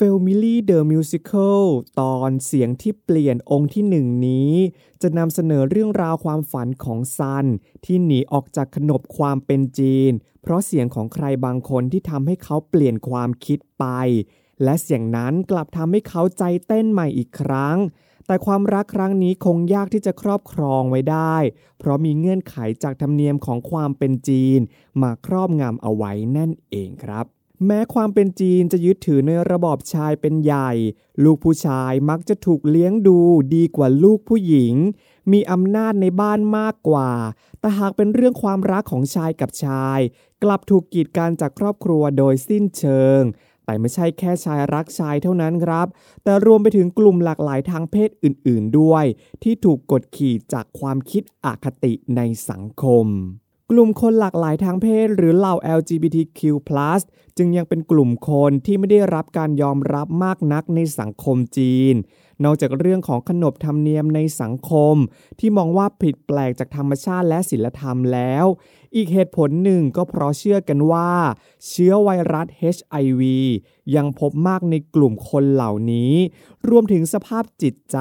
f a m i l y The Musical ตอนเสียงที่เปลี่ยนองค์ที่หนึ่งนี้ จะนำเสนอเรื่องราวความฝันของซัน ที่หนีออกจากขนบความเป็นจีน เพราะเสียงของใครบางคนที่ทำให้เขาเปลี่ยนความคิดไป และเสียงนั้นกลับทำให้เขาใจเต้นใหม่อีกครั้ง แต่ความรักครั้งนี้คงยากที่จะครอบครองไว้ได้ เพราะมีเงื่อนไขจากธรรมเนียมของความเป็นจีน มาครอบงำเอาไว้นั่นเองครับ แม้ความเป็นจีนจะยึดถือในระบอบชายเป็นใหญ่ ลูกผู้ชายมักจะถูกเลี้ยงดูดีกว่าลูกผู้หญิง มีอำนาจในบ้านมากกว่า แต่หากเป็นเรื่องความรักของชายกับชาย กลับถูกกีดกันจากครอบครัวโดยสิ้นเชิง แต่ไม่ใช่แค่ชายรักชายเท่านั้นครับ แต่รวมไปถึงกลุ่มหลากหลายทางเพศอื่น ๆ ด้วย ที่ถูกกดขี่จากความคิดอคติในสังคม กลุ่มคนหลากหลายทางเพศหรือเหล่า LGBTQ+ จึงยังเป็นกลุ่มคนที่ไม่ได้รับการยอมรับมากนักในสังคมจีน นอกจากเรื่องของขนบธรรมเนียมในสังคม ที่มองว่าผิดแปลกจากธรรมชาติและศิลธรรมแล้ว อีกเหตุผลหนึ่งก็เพราะเชื่อกันว่า เชื้อไวรัส HIV ยังพบมากในกลุ่มคนเหล่านี้ รวมถึงสภาพจิตใจ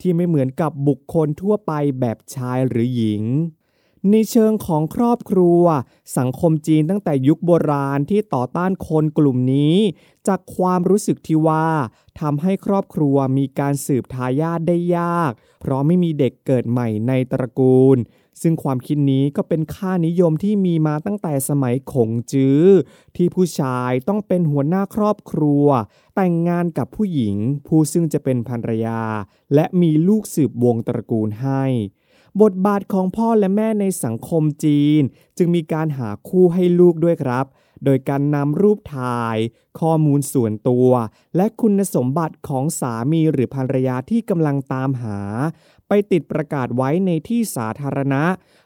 ที่ไม่เหมือนกับบุคคลทั่วไปแบบชายหรือหญิง ในเชิงของครอบครัว สังคมจีนตั้งแต่ยุคโบราณที่ต่อต้านคนกลุ่มนี้ จากความรู้สึกที่ว่าทำให้ครอบครัวมีการสืบทายาทได้ยาก เพราะไม่มีเด็กเกิดใหม่ในตระกูล ซึ่งความคิดนี้ก็เป็นค่านิยมที่มีมาตั้งแต่สมัยขงจื้อ ที่ผู้ชายต้องเป็นหัวหน้าครอบครัว แต่งงานกับผู้หญิง ผู้ซึ่งจะเป็นภรรยา และมีลูกสืบวงตระกูลให้ บทบาทของพ่อและแม่ในสังคมจีน จึงมีการหาคู่ให้ลูกด้วยครับ โดยการนำรูปถ่าย ข้อมูลส่วนตัว และคุณสมบัติของสามีหรือภรรยาที่กำลังตามหา ไปติดประกาศไว้ในที่สาธารณะ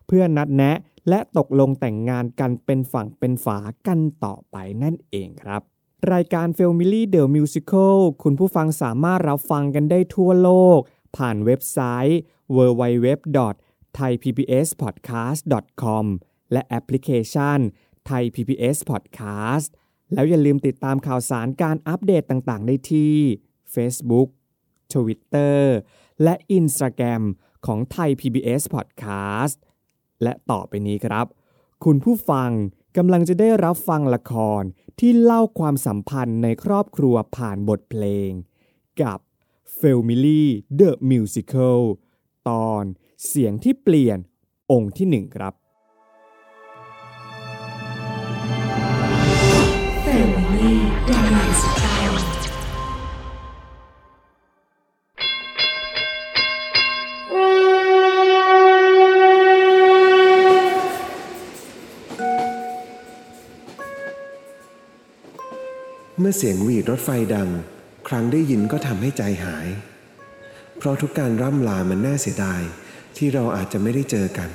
เพื่อนัดแนะและตกลงแต่งงานกันเป็นฝั่งเป็นฝากันต่อไปนั่นเองครับรายการ f a m i l y The Musical คุณผู้ฟังสามารถรับฟังกันได้ทั่วโลก ผ่านเว็บไซต์ www.thaipbspodcast.com และแอปพลิเคชัน Thai PBS Podcast แล้วอย่าลืมติดตามข่าวสารการอัปเดตต่างๆ ได้ที่ Facebook Twitter และ Instagram ของ Thai PBS Podcast และต่อไปนี้ครับ คุณผู้ฟังกำลังจะได้รับฟังละครที่เล่าความสัมพันธ์ในครอบครัวผ่านบทเพลง กับ f a m i l y The Musical ตอนเสียงที่เปลี่ยนองค์ที่หนึ่งครับ Family The Musical เมื่อเสียงหวีดรถไฟดังค รั้งได้ยินก็ทำให้ใจหาย เพราะทุกการร่ำลามันน่าเสียดายที่เราอาจจะไม่ได้เจอกัน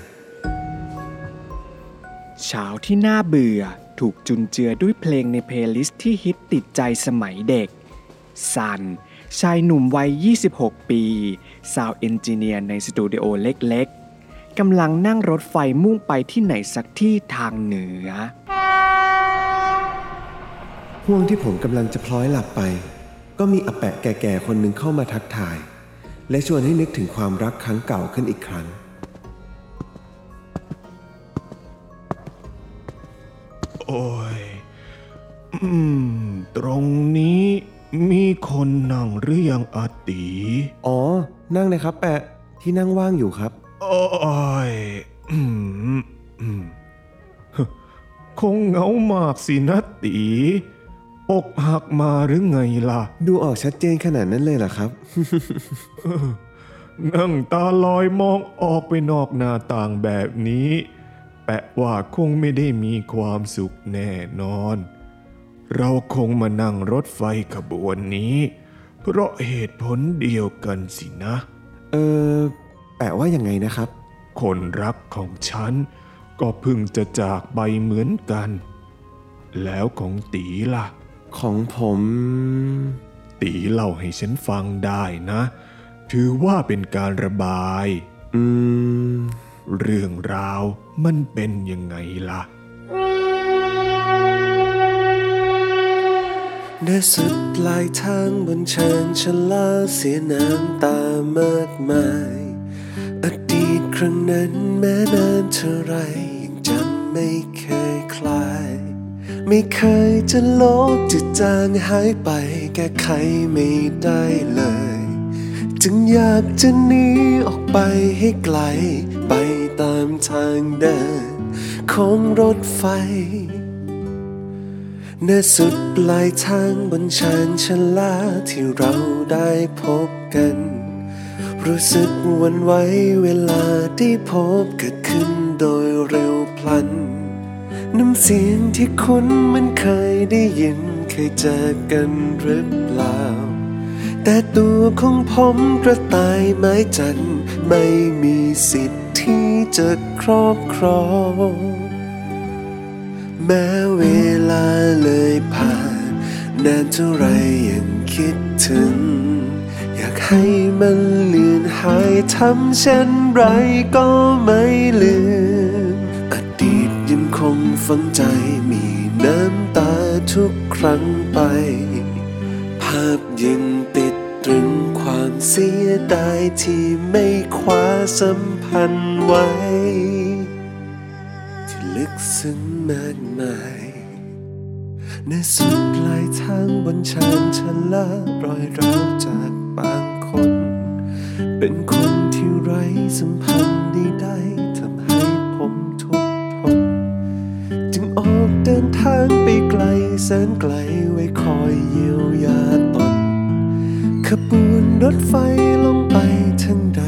เช้าที่น่าเบื่อถูกจุนเจือด้วยเพลงใน playlist ที่ฮิตติดใจสมัยเด็กซัน ชายหนุ่มวัย 26 ปี sound engineer ในสตูดิโอเล็กๆกำลังนั่งรถไฟมุ่งไปที่ไหนสักที่ทางเหนือ ห่วงที่ผมกำลังจะพลอยหลับไป ก็มีอาแปะแก่ๆคนหนึ่งเข้ามาทักทาย และชวนให้นึกถึงความรักครั้งเก่าขึ้นอีกครั้ง โอ้ยอืมตรงนี้มีคนนั่งหรือยังอาตี อ๋อ นั่งเลยครับ แปะ ที่นั่งว่างอยู่ครับ โอ้ยอืมอืมฮะคงเหงามากสินะตี อกหักมาหรือไงล่ะ ดูออกชัดเจนขนาดนั้นเลยเหรอครับ นั่งตาลอยมองออกไปนอกหน้าต่างแบบนี้ แปะว่าคงไม่ได้มีความสุขแน่นอน เราคงมานั่งรถไฟขบวนนี้ เพราะเหตุผลเดียวกันสินะ เออ แปะว่ายังไงนะครับ คนรักของฉัน ก็เพิ่งจะจากไปเหมือนกัน แล้วของตีล่ะ ของผม ตีเล่าให้ฉันฟังได้นะ ถือว่าเป็นการระบาย อืม เรื่องราวมันเป็นยังไงล่ะในสุดปลายทางบนเชิญชลาเสียน้ำตามากมาย อดีตครั้งนั้นแม้นานเท่าไรยังจำไม่เคยคลาย ไม่เคยจะลบจะจางหายไป แก้ไขไม่ได้เลย จึงอยากจะหนีออกไปให้ไกล ไปตามทางเดิน ของรถไฟณสุดปลายทางบนชานชลาที่เราได้พบกัน รู้สึกวันไหวเวลาได้พบเกิดขึ้นโดยเร็วพลัน น้ำเสียงที่คุ้นมันเคยได้ยินเคยเจอกันหรือเปล่า แต่ตัวของผมกระต่ายไม้จันไม่มีสิทธิ์ที่จะครอบครอง แม้เวลาเลยผ่านนานเท่าไรยังคิดถึง อยากให้มันเลือนหายทำเช่นไรก็ไม่ลืมอ ฝังใจมีน้ำตาทุกครั้งไป ภาพยังติดตรึงความเสียดายที่ไม่คว้าสัมพันธ์ไว้ ที่ลึกซึ้งมากมายในสุดปลายทางบนชานชาลารอยร้าวจากบางคน เป็นคนที่ไร้สัมพันธ์ใดๆางไปไกลแสนไกลไว้คอยเยียวยาตน ขบวนรถไฟลงไปทางใด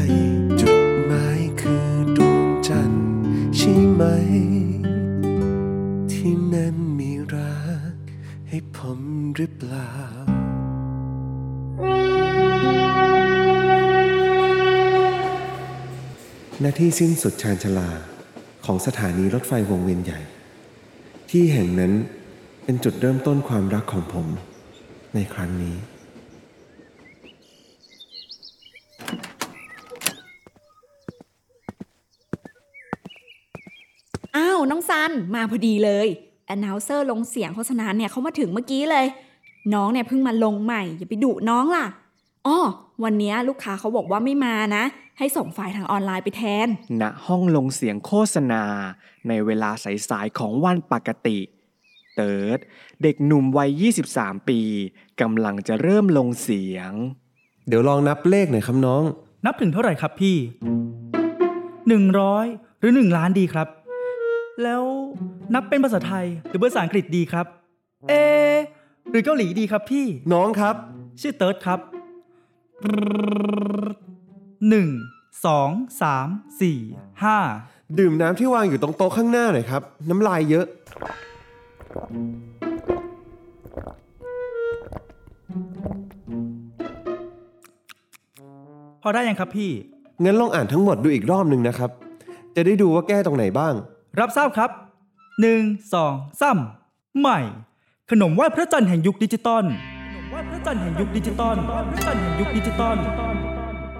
จุดหมายคือดวงจันทร์ใช่ไหม ที่นั้นมีรัก ให้ผมหรือเปล่าหน้าที่สิ้นสุดชานชลาของสถานีรถไฟวงเวียนใหญ่ ที่แห่งนั้นเป็นจุดเริ่มต้นความรักของผมในครั้งนี้ อ้าว น้องซัน มาพอดีเลย announcer ลงเสียงโฆษณาเนี่ยเขามาถึงเมื่อกี้เลย น้องเนี่ยเพิ่งมาลงใหม่ อย่าไปดุน้องล่ะ อ้อ วันเนี้ยลูกค้าเขาบอกว่าไม่มานะ ให้ส่งไฟล์ทางออนไลน์ไปแทน ณ ห้องลงเสียงโฆษณา ในเวลาสายๆของวันปกติ เติร์ดเด็กหนุ่มวัย 23 ปีกำลังจะเริ่มลงเสียง เดี๋ยวลองนับเลขหน่อยครับน้อง นับถึงเท่าไหร่ครับพี่หนึ่งร้อยหรือหนึ่งล้านดีครับ แล้วนับเป็นภาษาไทยหรือภาษาอังกฤษดีครับ เอะหรือเกาหลีดีครับพี่ น้องครับ ชื่อเติร์ดครับ หนึ่งสองสามสี่ห้าดื่มน้ำที่วางอยู่ตรงโต๊ะข้างหน้าหน่อยครับ น้ำลายเยอะ พอได้ยังครับพี่ งั้นลองอ่านทั้งหมดดูอีกรอบหนึ่งนะครับ จะได้ดูว่าแก้ตรงไหนบ้าง รับทราบครับหนึ่งสองสามใหม่ ขนมไหว้พระจันทร์แห่งยุคดิจิตอลขนมไหว้ พระจันทร์แห่งยุคดิจิตอลพระจันทร์แห่งยุคดิจิตอล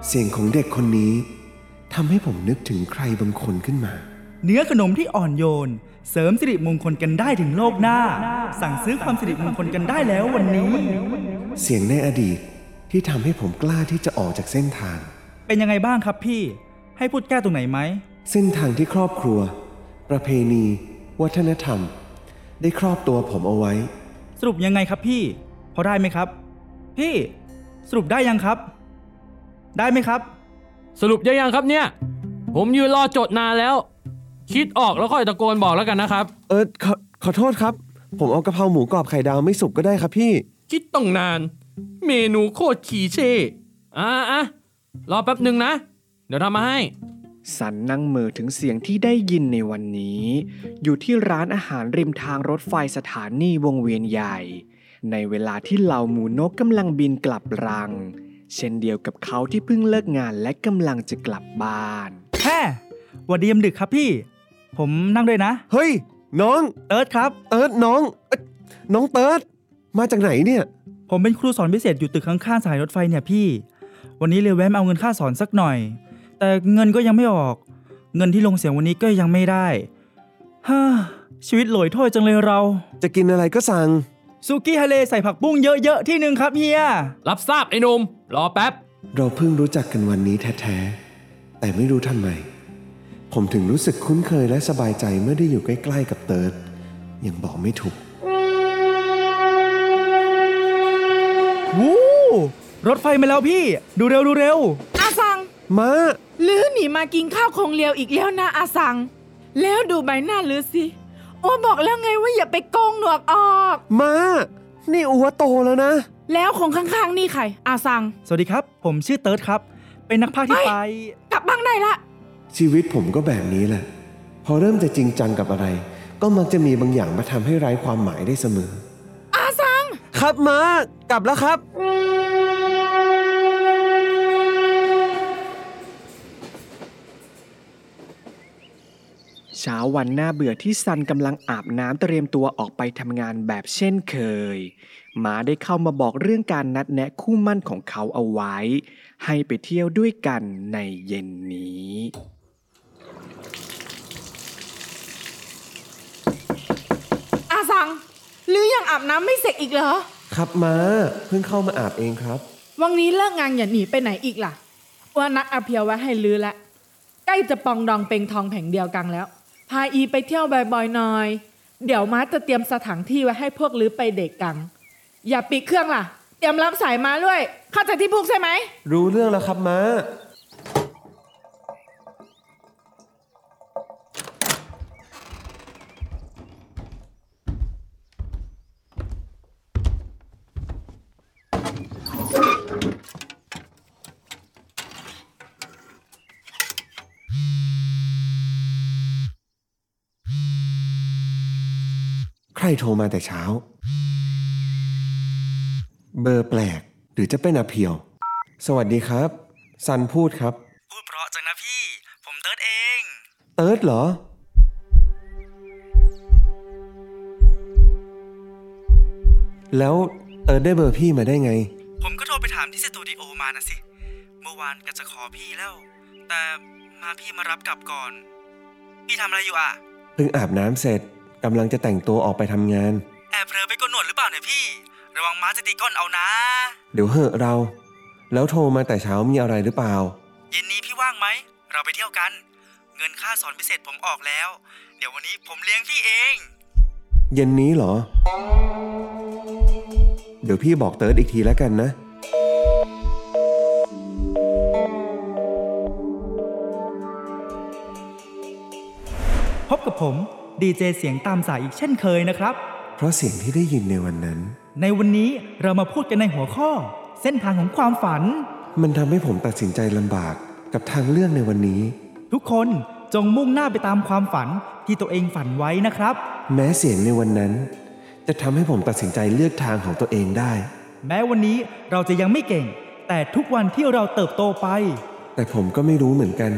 เสียงของเด็กคนนี้ทำให้ผมนึกถึงใครบางคนขึ้นมา เนื้อขนมที่อ่อนโยน เสริมสิริมงคลกันได้ถึงโลกหน้า สั่งซื้อความสิริมงคลกันได้แล้ววันนี้ เสียงในอดีตที่ทำให้ผมกล้าที่จะออกจากเส้นทาง เป็นยังไงบ้างครับพี่ ให้พูดแก้ตรงไหนไหมเส้นทางที่ครอบครัว ประเพณี วัฒนธรรม ได้ครอบตัวผมเอาไว้ สรุปยังไงครับพี่ พอได้ไหมครับ พี่สรุปได้ยังครับ ได้ไหมครับ สรุปได้ยังครับเนี่ย ผมยืนรอจดนานแล้ว คิดออกแล้วค่อยตะโกนบอกแล้วกันนะครับ เออขอขอโทษครับ ผมเอากะเพราหมูกรอบไข่ดาวไม่สุกก็ได้ครับพี่ คิดต้องนาน เมนูโคตรขีเช่อะอะรอแป๊บหนึ่งนะ เดี๋ยวทำมาให้ สันนั่งเหมือถึงเสียงที่ได้ยินในวันนี้ อยู่ที่ร้านอาหารริมทางรถไฟสถานีวงเวียนใหญ่ ในเวลาที่เหล่าหมูนกกำลังบินกลับรัง เช่นเดียวกับเขาที่เพิ่งเลิกงานและกำลังจะกลับบ้านแค่หวัดดียามดึกครับพี่ ผมนั่งด้วยนะ เฮ้ย น้องเติร์ดครับเติร์ดน้องเอ๊ะน้องเติร์ดมาจากไหนเนี่ย ผมเป็นครูสอนพิเศษอยู่ตึกข้างๆสถายรถไฟเนี่ยพี่ วันนี้เลยแวะมาเอาเงินค่าสอนสักหน่อย แต่เงินก็ยังไม่ออก เงินที่ลงเสียงวันนี้ก็ยังไม่ได้ฮ่าชีวิตโหลอยถ้วยจังเลยเรา จะกินอะไรก็สั่ง ซูกี้ทะเลใส่ผักบุ้งเยอะๆที่หนึ่งครับเฮีย รับทราบไอ้หนุ่มรอแป๊บ เราเพิ่งรู้จักกันวันนี้แท้ๆ แต่ไม่รู้ทำไม ผมถึงรู้สึกคุ้นเคยและสบายใจเมื่อได้อยู่ใกล้ๆกับเติร์ดยังบอกไม่ถูก วู้รถไฟมาแล้วพี่ ดูเร็วดูเร็วอาสังมา ลือหนีมากินข้าวคงเลียวอีกแล้วนะอาสัง แล้วดูใบหน้าลือสิ โอ้บอกแล้วไงว่าอย่าไปโกงหนวกออก มา นี่อัวโตแล้วนะ แล้วคงข้างๆนี่ใคร อาสัง สวัสดีครับ ผมชื่อเติร์ดครับ เป็นนักพากย์ที่เฮ้ยไป กลับบ้างได้ละ ชีวิตผมก็แบบนี้แหละ พอเริ่มจะจริงจังกับอะไร ก็มักจะมีบางอย่างมาทำให้ไร้ความหมายได้เสมอ อาสัง ครับมากลับแล้วครับ เช้าวันหน้าเบื่อที่ซันกำลังอาบน้ำเตรียมตัวออกไปทำงานแบบเช่นเคยหมาได้เข้ามาบอกเรื่องการนัดแนะคู่มั่นของเขาเอาไว้ ให้ไปเที่ยวด้วยกันในเย็นนี้ อาสังลือยังอาบน้ำไม่เสร็จอีกเหรอ ครับมาเพิ่งเข้ามาอาบเองครับ วันนี้เลิกงานอย่าหนีไปไหนอีกล่ะว่านักอาเพียวไว้ให้ลือละใกล้จะปองดองเป็งทองแผงเดียวกันแล้ว พาอีไปเที่ยวบ่อยๆหน่อย เดี๋ยวม้าจะเตรียมสถานที่ไว้ให้พวกลือไปเด็กกัง อย่าปิดเครื่องล่ะ เตรียมรับสายมาด้วย เข้าใจที่พูกใช่ไหม รู้เรื่องแล้วครับมาใโทรมาแต่เช้า เบอร์แปลก หรือจะเป็นอาเพียว สวัสดีครับ ซันพูดครับ พูดเพราะจังนะพี่ ผมเติร์ดเอง เติร์ดเหรอ แล้วเติร์ดได้เบอร์พี่มาได้ไง ผมก็โทรไปถามที่สตูดิโอมานะสิ เมื่อวานก็จะขอพี่แล้ว แต่ม้าพี่มารับกลับก่อน พี่ทำอะไรอยู่อะ เพิ่งอาบน้ำเสร็จ กำลังจะแต่งตัวออกไปทำงาน แอบเผลอไปกดหนวดหรือเปล่าเนี่ยพี่ ระวังม้าจะตีก้นเอานะ เดี๋ยวเหอะเรา แล้วโทรมาแต่เช้ามีอะไรหรือเปล่า เย็นนี้พี่ว่างไหม เราไปเที่ยวกัน เงินค่าสอนพิเศษผมออกแล้ว เดี๋ยววันนี้ผมเลี้ยงพี่เอง เย็นนี้เหรอ เดี๋ยวพี่บอกเติร์ดอีกทีแล้วกันนะพบกับผม ดีเจเสียงตามสายอีกเช่นเคยนะครับ เพราะเสียงที่ได้ยินในวันนั้น ในวันนี้เรามาพูดกันในหัวข้อ เส้นทางของความฝัน มันทำให้ผมตัดสินใจลำบากกับทางเลือกในวันนี้ ทุกคนจงมุ่งหน้าไปตามความฝันที่ตัวเองฝันไว้นะครับ แม้เสียงในวันนั้น จะทำให้ผมตัดสินใจเลือกทางของตัวเองได้ แม้วันนี้เราจะยังไม่เก่ง แต่ทุกวันที่เราเติบโตไป แต่ผมก็ไม่รู้เหมือนกัน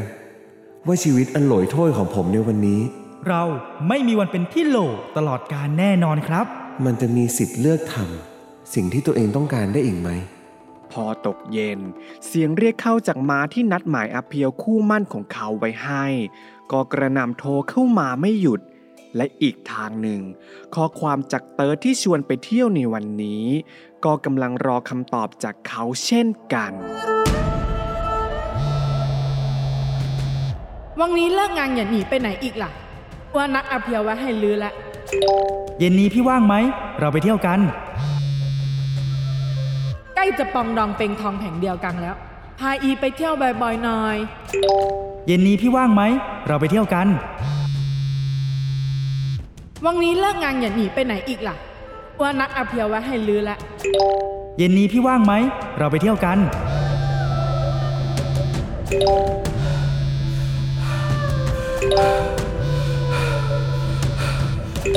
ว่าชีวิตอันโหลอยโถ้วยของผมในวันนี้ เราไม่มีวันเป็นที่โหลตลอดการแน่นอนครับ มันจะมีสิทธิ์เลือกทำสิ่งที่ตัวเองต้องการได้อีกไหม พอตกเย็น เสียงเรียกเข้าจากม้าที่นัดหมายอาเพียวคู่มั่นของเขาไว้ให้ ก็กระหน่ำโทรเข้ามาไม่หยุด และอีกทางหนึ่ง ข้อความจากเติร์ดที่ชวนไปเที่ยวในวันนี้ ก็กำลังรอคำตอบจากเขาเช่นกันวันนี้เลิกงานอย่าหนีไปไหนอีกล่ะ ว่านักอาเพียวไว้ให้ลือละ เย็นนี้พี่ว่างไหม เราไปเที่ยวกัน ใกล้ล้จะปองดองเป็งทองแผงเดียวกันแล้ว พาอีไปเที่ยวบ่อยๆหน่อย เย็นนี้พี่ว่างไหม เราไปเที่ยวกัน วันนี้เลิกงานอย่าหนีไปไหนอีกล่ะ ว่านัดอาเพียวไว้ให้ลือแล้วเย็นนี้พี่ว่างไหม เราไปเที่ยวกัน ณ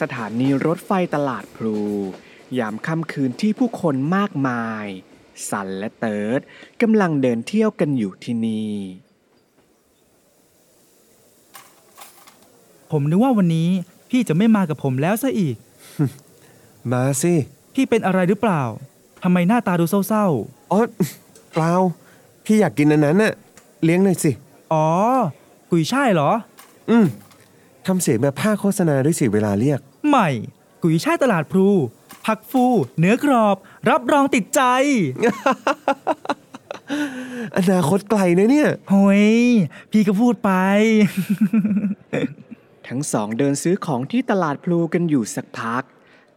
สถานีรถไฟตลาดพลูยามค่ำคืนที่ผู้คนมากมาย สันและเติร์ดกำลังเดินเที่ยวกันอยู่ที่นี่ ผมนึกว่าวันนี้พี่จะไม่มากับผมแล้วซะอีก มาสิ พี่เป็นอะไรหรือเปล่าทำไมหน้าตาดูเศร้าอ๋อเปล่า พี่อยากกินอันนั้นน่ะ เลี้ยงหน่อยสิ ๆ อ๋อ กุยช่ายเหรอ อืมทำเสียงแบบภาคโฆษณาด้วยสิเวลาเรียก ใหม่ กุยช่ายตลาดพลู ผักฟู เนื้อกรอบ รับรองติดใจ อนาคตไกลนะเนี่ย โฮ้ย พี่ก็พูดไป ทั้งสองเดินซื้อของที่ตลาดพลูกันอยู่สักพัก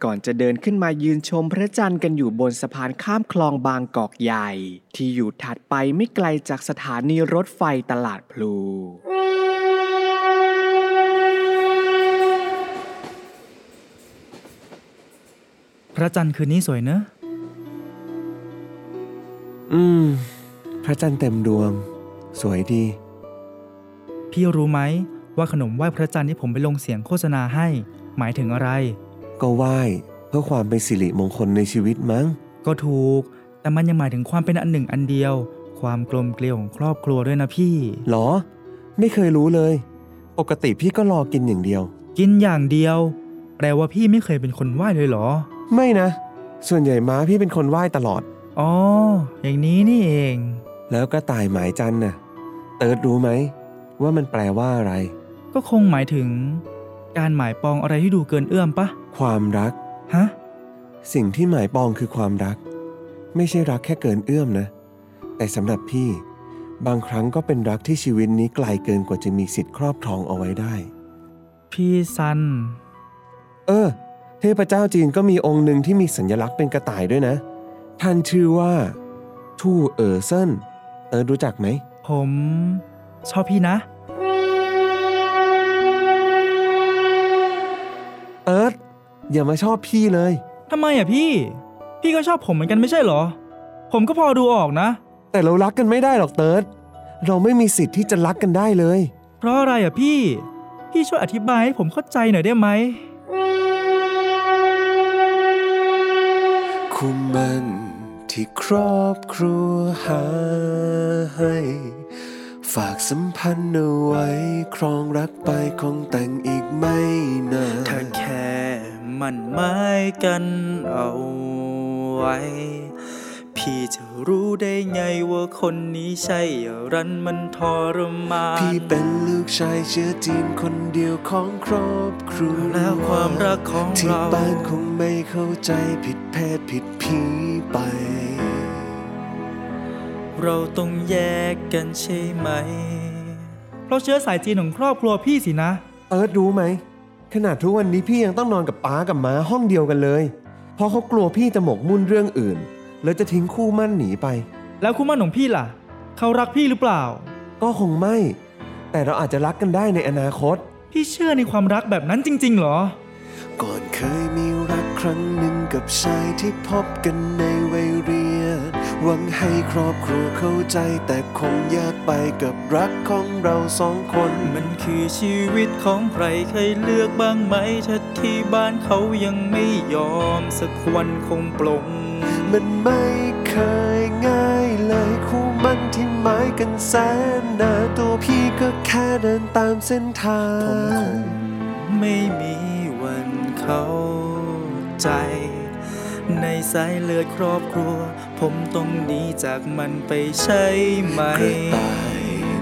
ก่อนจะเดินขึ้นมายืนชมพระจันทร์กันอยู่บนสะพานข้ามคลองบางกอกใหญ่ ที่อยู่ถัดไปไม่ไกลจากสถานีรถไฟตลาดพลู พระจันทร์คืนนี้สวยเนอะ อืม พระจันทร์เต็มดวง สวยดี พี่รู้ไหมว่าขนมไหว้พระจันทร์ที่ผมไปลงเสียงโฆษณาให้ หมายถึงอะไร ก็ไหว้เพื่อความเป็นสิริมงคลในชีวิตมั้ง ก็ถูก แต่มันยังหมายถึงความเป็นอันหนึ่งอันเดียว ความกลมเกลียวของครอบครัวด้วยนะพี่ หรอ ไม่เคยรู้เลย ปกติพี่ก็รอกินอย่างเดียว กินอย่างเดียว แปลว่าพี่ไม่เคยเป็นคนไหว้เลยเหรอ ไม่นะ ส่วนใหญ่ม้าพี่เป็นคนไหว้ตลอด อ๋อ อย่างนี้นี่เอง แล้วก็ต่ายหมายจันน่ะ เติร์ดรู้ไหม ว่ามันแปลว่าอะไร ก็คงหมายถึง การหมายปองอะไรที่ดูเกินเอื้อมปะ ความรัก ฮะ สิ่งที่หมายปองคือความรัก ไม่ใช่รักแค่เกินเอื้อมนะ แต่สำหรับพี่ บางครั้งก็เป็นรักที่ชีวิตนี้ไกลเกินกว่าจะมีสิทธิ์ครอบครองเอาไว้ได้ พี่ซัน เออเทพเจ้าจีนก็มีองค์หนึ่งที่มีสัญลักษณ์เป็นกระต่ายด้วยนะ ท่านชื่อว่า ทู่เอ๋อเซินเติร์ดรู้จักไหม ผมชอบพี่นะเติร์ดอย่ามาชอบพี่เลย ทำไมอะพี่ พี่ก็ชอบผมเหมือนกันไม่ใช่เหรอ ผมก็พอดูออกนะ แต่เรารักกันไม่ได้หรอกเติร์ดเราไม่มีสิทธิ์ที่จะรักกันได้เลย เพราะอะไรอะพี่ พี่ช่วยอธิบายให้ผมเข้าใจหน่อยได้ไหม คู่มันที่ครอบครัวหาให้ ฝากสัมพันธ์เอาไว้ ครองรักไปคงแต่งอีกไม่นานถ้าแค่มันไม้กันเอาไว้ พี่จะรู้ได้ไงว่าคนนี้ใช่รันมันทรมานพี่เป็นลูกชายเชื้อจีนคนเดียวของครอบครัวแล้วความรักของที่เราบ้านคงไม่เข้าใจผิดเพศผิด ผีไป เราต้องแยกกันใช่ไหม เพราะเชื้อสายจีนของครอบครัวพี่สินะ เอิร์ธรู้ไหม ขนาดทุกวันนี้พี่ยังต้องนอนกับป้ากับม้าห้องเดียวกันเลย เพราะเขากลัวพี่จะหมกมุ่นเรื่องอื่น แล้วจะทิ้งคู่มั่นหนีไป แล้วคู่หมั่นของพี่ล่ะ เขารักพี่หรือเปล่า ก็คงไม่ แต่เราอาจจะรักกันได้ในอนาคต พี่เชื่อในความรักแบบนั้นจริง ๆ เหรอ ก่อนเคยมีรักครั้งหนึ่งกับชายที่พบกันในวัยเรียนหวังให้ครอบครัวเข้าใจแต่คงยากไปกับรักของเราสองคน มันคือชีวิตของใครเคยเลือกบ้างไหมถ้าที่บ้านเขายังไม่ยอมสักวันคงปลงมันไม่เคยง่ายเลยคู่มันที่หมายกันแสนนานตัวพี่ก็แค่เดินตามเส้นทาผมคงงไม่มีวัน เข้าใจ ในสายเลือดครอบครัว ผมต้องหนีจากมันไปใช่ไหมกระต่าย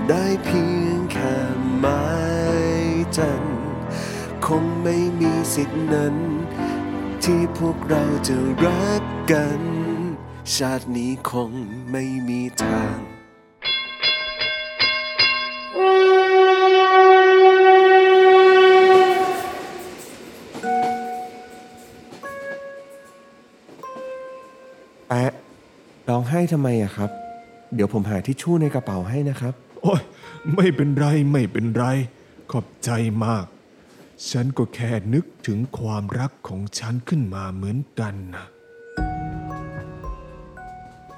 ได้เพียงแค่ไม้จันคงไม่มีสิทธินั้น ที่พวกเราจะรักกัน ชาตินี้คงไม่มีทาง แปะร้องไห้ทำไมอะครับ เดี๋ยวผมหาทิชชู่ในกระเป๋าให้นะครับ โอ้ยไม่เป็นไรไม่เป็นไร ขอบใจมาก ฉันก็แค่นึกถึงความรักของฉันขึ้นมาเหมือนกันนะ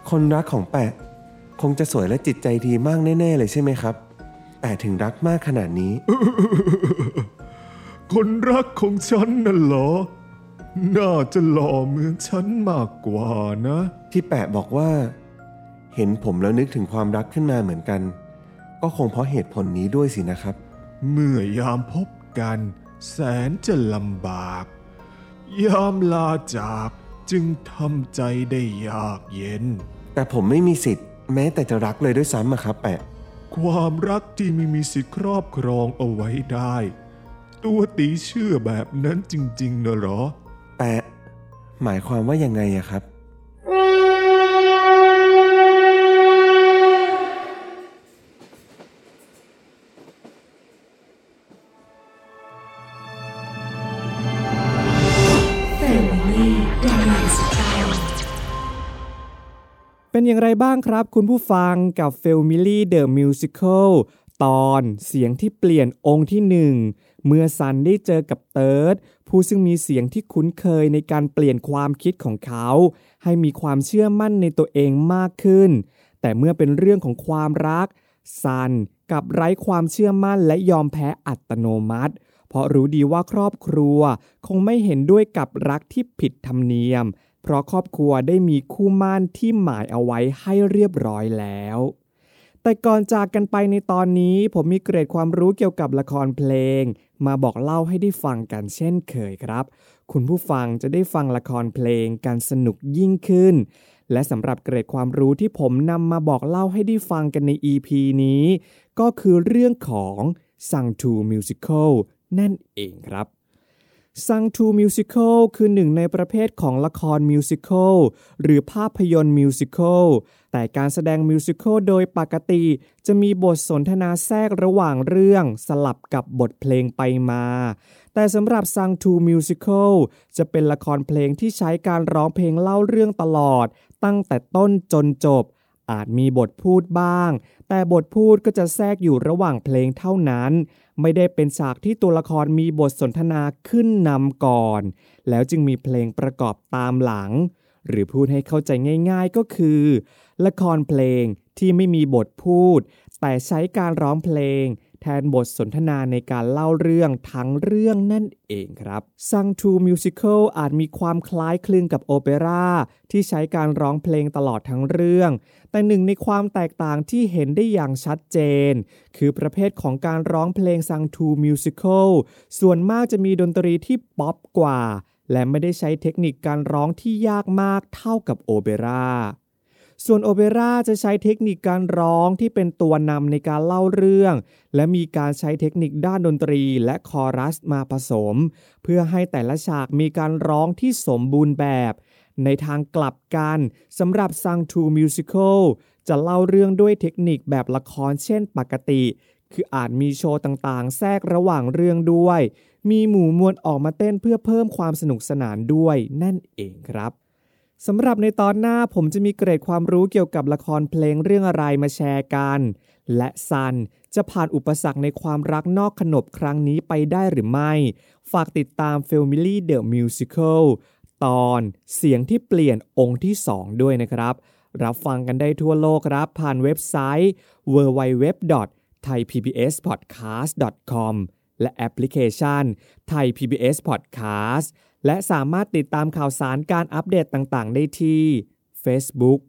คนรักของแปะ คงจะสวยและจิตใจดีมากแน่ ๆ เลยใช่ไหมครับ แต่ถึงรักมากขนาดนี้ คนรักของฉันน่ะเหรอ น่าจะหล่อเหมือนฉันมากกว่านะ ที่แปะบอกว่า เห็นผมแล้วนึกถึงความรักขึ้นมาเหมือนกัน ก็คงเพราะเหตุผลนี้ด้วยสินะครับ เมื่อยามพบกัน แสนจะลำบาก ยามลาจากจึงทำใจได้ยากเย็น แต่ผมไม่มีสิทธิ์ แม้แต่จะรักเลยด้วยซ้ำอะครับแปะ ความรักที่ไม่มีสิทธิ์ครอบครองเอาไว้ได้ ตัวตีเชื่อแบบนั้นจริงๆนะเหรอ แปะ หมายความว่ายังไงอะครับ เป็นอย่างไรบ้างครับคุณผู้ฟังกับ f a m i l y The Musical ตอนเสียงที่เปลี่ยนองค์ที่หนึ่งเมื่อซันได้เจอกับเติร์ดผู้ซึ่งมีเสียงที่คุ้นเคยในการเปลี่ยนความคิดของเขา ให้มีความเชื่อมั่นในตัวเองมากขึ้น แต่เมื่อเป็นเรื่องของความรัก ซันกับไร้ความเชื่อมั่นและยอมแพ้อัตโนมัติ เพราะรู้ดีว่าครอบครัวคงไม่เห็นด้วยกับรักที่ผิดธรรมเนียม เพราะครอบครัวได้มีคู่มั่นที่หมายเอาไว้ให้เรียบร้อยแล้ว แต่ก่อนจากกันไปในตอนนี้ผมมีเกรดความรู้เกี่ยวกับละครเพลง มาบอกเล่าให้ได้ฟังกันเช่นเคยครับ คุณผู้ฟังจะได้ฟังละครเพลงกันสนุกยิ่งขึ้น และสำหรับเกรดความรู้ที่ผมนำมาบอกเล่าให้ได้ฟังกันใน EP นี้ ก็คือเรื่องของ Sang To Musical นั่นเองครับซังทูมิวสิควลคือหนึ่งในประเภทของละครมิวสิควลหรือภาพยนตร์ musical แต่การแสดง musical โดยปกติ จะมีบทสนทนาแทรกระหว่างเรื่องสลับกับบทเพลงไปมา แต่สำหรับ sung-through musical จะเป็นละครเพลงที่ใช้การร้องเพลงเล่าเรื่องตลอด ตั้งแต่ต้นจนจบ อาจมีบทพูดบ้าง แต่บทพูดก็จะแทรกอยู่ระหว่างเพลงเท่านั้น ไม่ได้เป็นฉากที่ตัวละครมีบทสนทนาขึ้นนำก่อน แล้วจึงมีเพลงประกอบตามหลัง หรือพูดให้เข้าใจง่าย ๆก็คือ ละครเพลงที่ไม่มีบทพูด แต่ใช้การร้องเพลง แทนบทสนทนาในการเล่าเรื่องทั้งเรื่องนั่นเองครับซังทูมิวสิควลอาจมีความคล้ายคลึงกับโอเปร่าที่ใช้การร้องเพลงตลอดทั้งเรื่อง แต่หนึ่งในความแตกต่างที่เห็นได้อย่างชัดเจน คือประเภทของการร้องเพลงซังทูมิวสิควลส่วนมากจะมีดนตรีที่ป๊อปกว่าและไม่ได้ใช้เทคนิคการร้องที่ยากมากเท่ากับโอเปร่า ส่วนโอเปร่าจะใช้เทคนิคการร้องที่เป็นตัวนำในการเล่าเรื่อง และมีการใช้เทคนิคด้านดนตรีและคอรัสมาผสม เพื่อให้แต่ละฉากมีการร้องที่สมบูรณ์แบบ ในทางกลับกันสำหรับซังทูมิวสิควลจะเล่าเรื่องด้วยเทคนิคแบบละครเช่นปกติ คืออาจมีโชว์ต่างๆ แทรกระหว่างเรื่องด้วย มีหมู่มวลออกมาเต้นเพื่อเพิ่มความสนุกสนานด้วยนั่นเองครับ สำหรับในตอนหน้าผมจะมีเกรดความรู้เกี่ยวกับละครเพลงเรื่องอะไรมาแชร์กัน และซันจะผ่านอุปสรรคในความรักนอกขนบครั้งนี้ไปได้หรือไม่ ฝากติดตาม f a m i l y The Musical ตอนเสียงที่เปลี่ยนองค์ที่ 2 ด้วยนะครับ รับฟังกันได้ทั่วโลกครับ ผ่านเว็บไซต์ www.thaipbspodcast.com และแอปพลิเคชัน Thai PBS Podcast และสามารถติดตามข่าวสารการอัปเดตต่างๆ ได้ที่ Facebook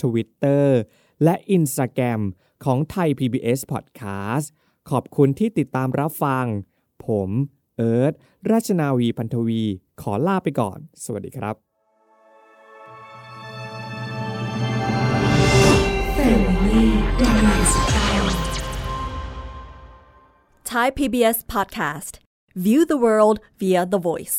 Twitter และ Instagram ของ Thai PBS Podcast ขอบคุณที่ติดตามรับฟัง ผมเอิร์ธราชนาวีพันธวี ขอลาไปก่อน สวัสดีครับ Family Dynamics Thai PBS podcast. View the world via the voice.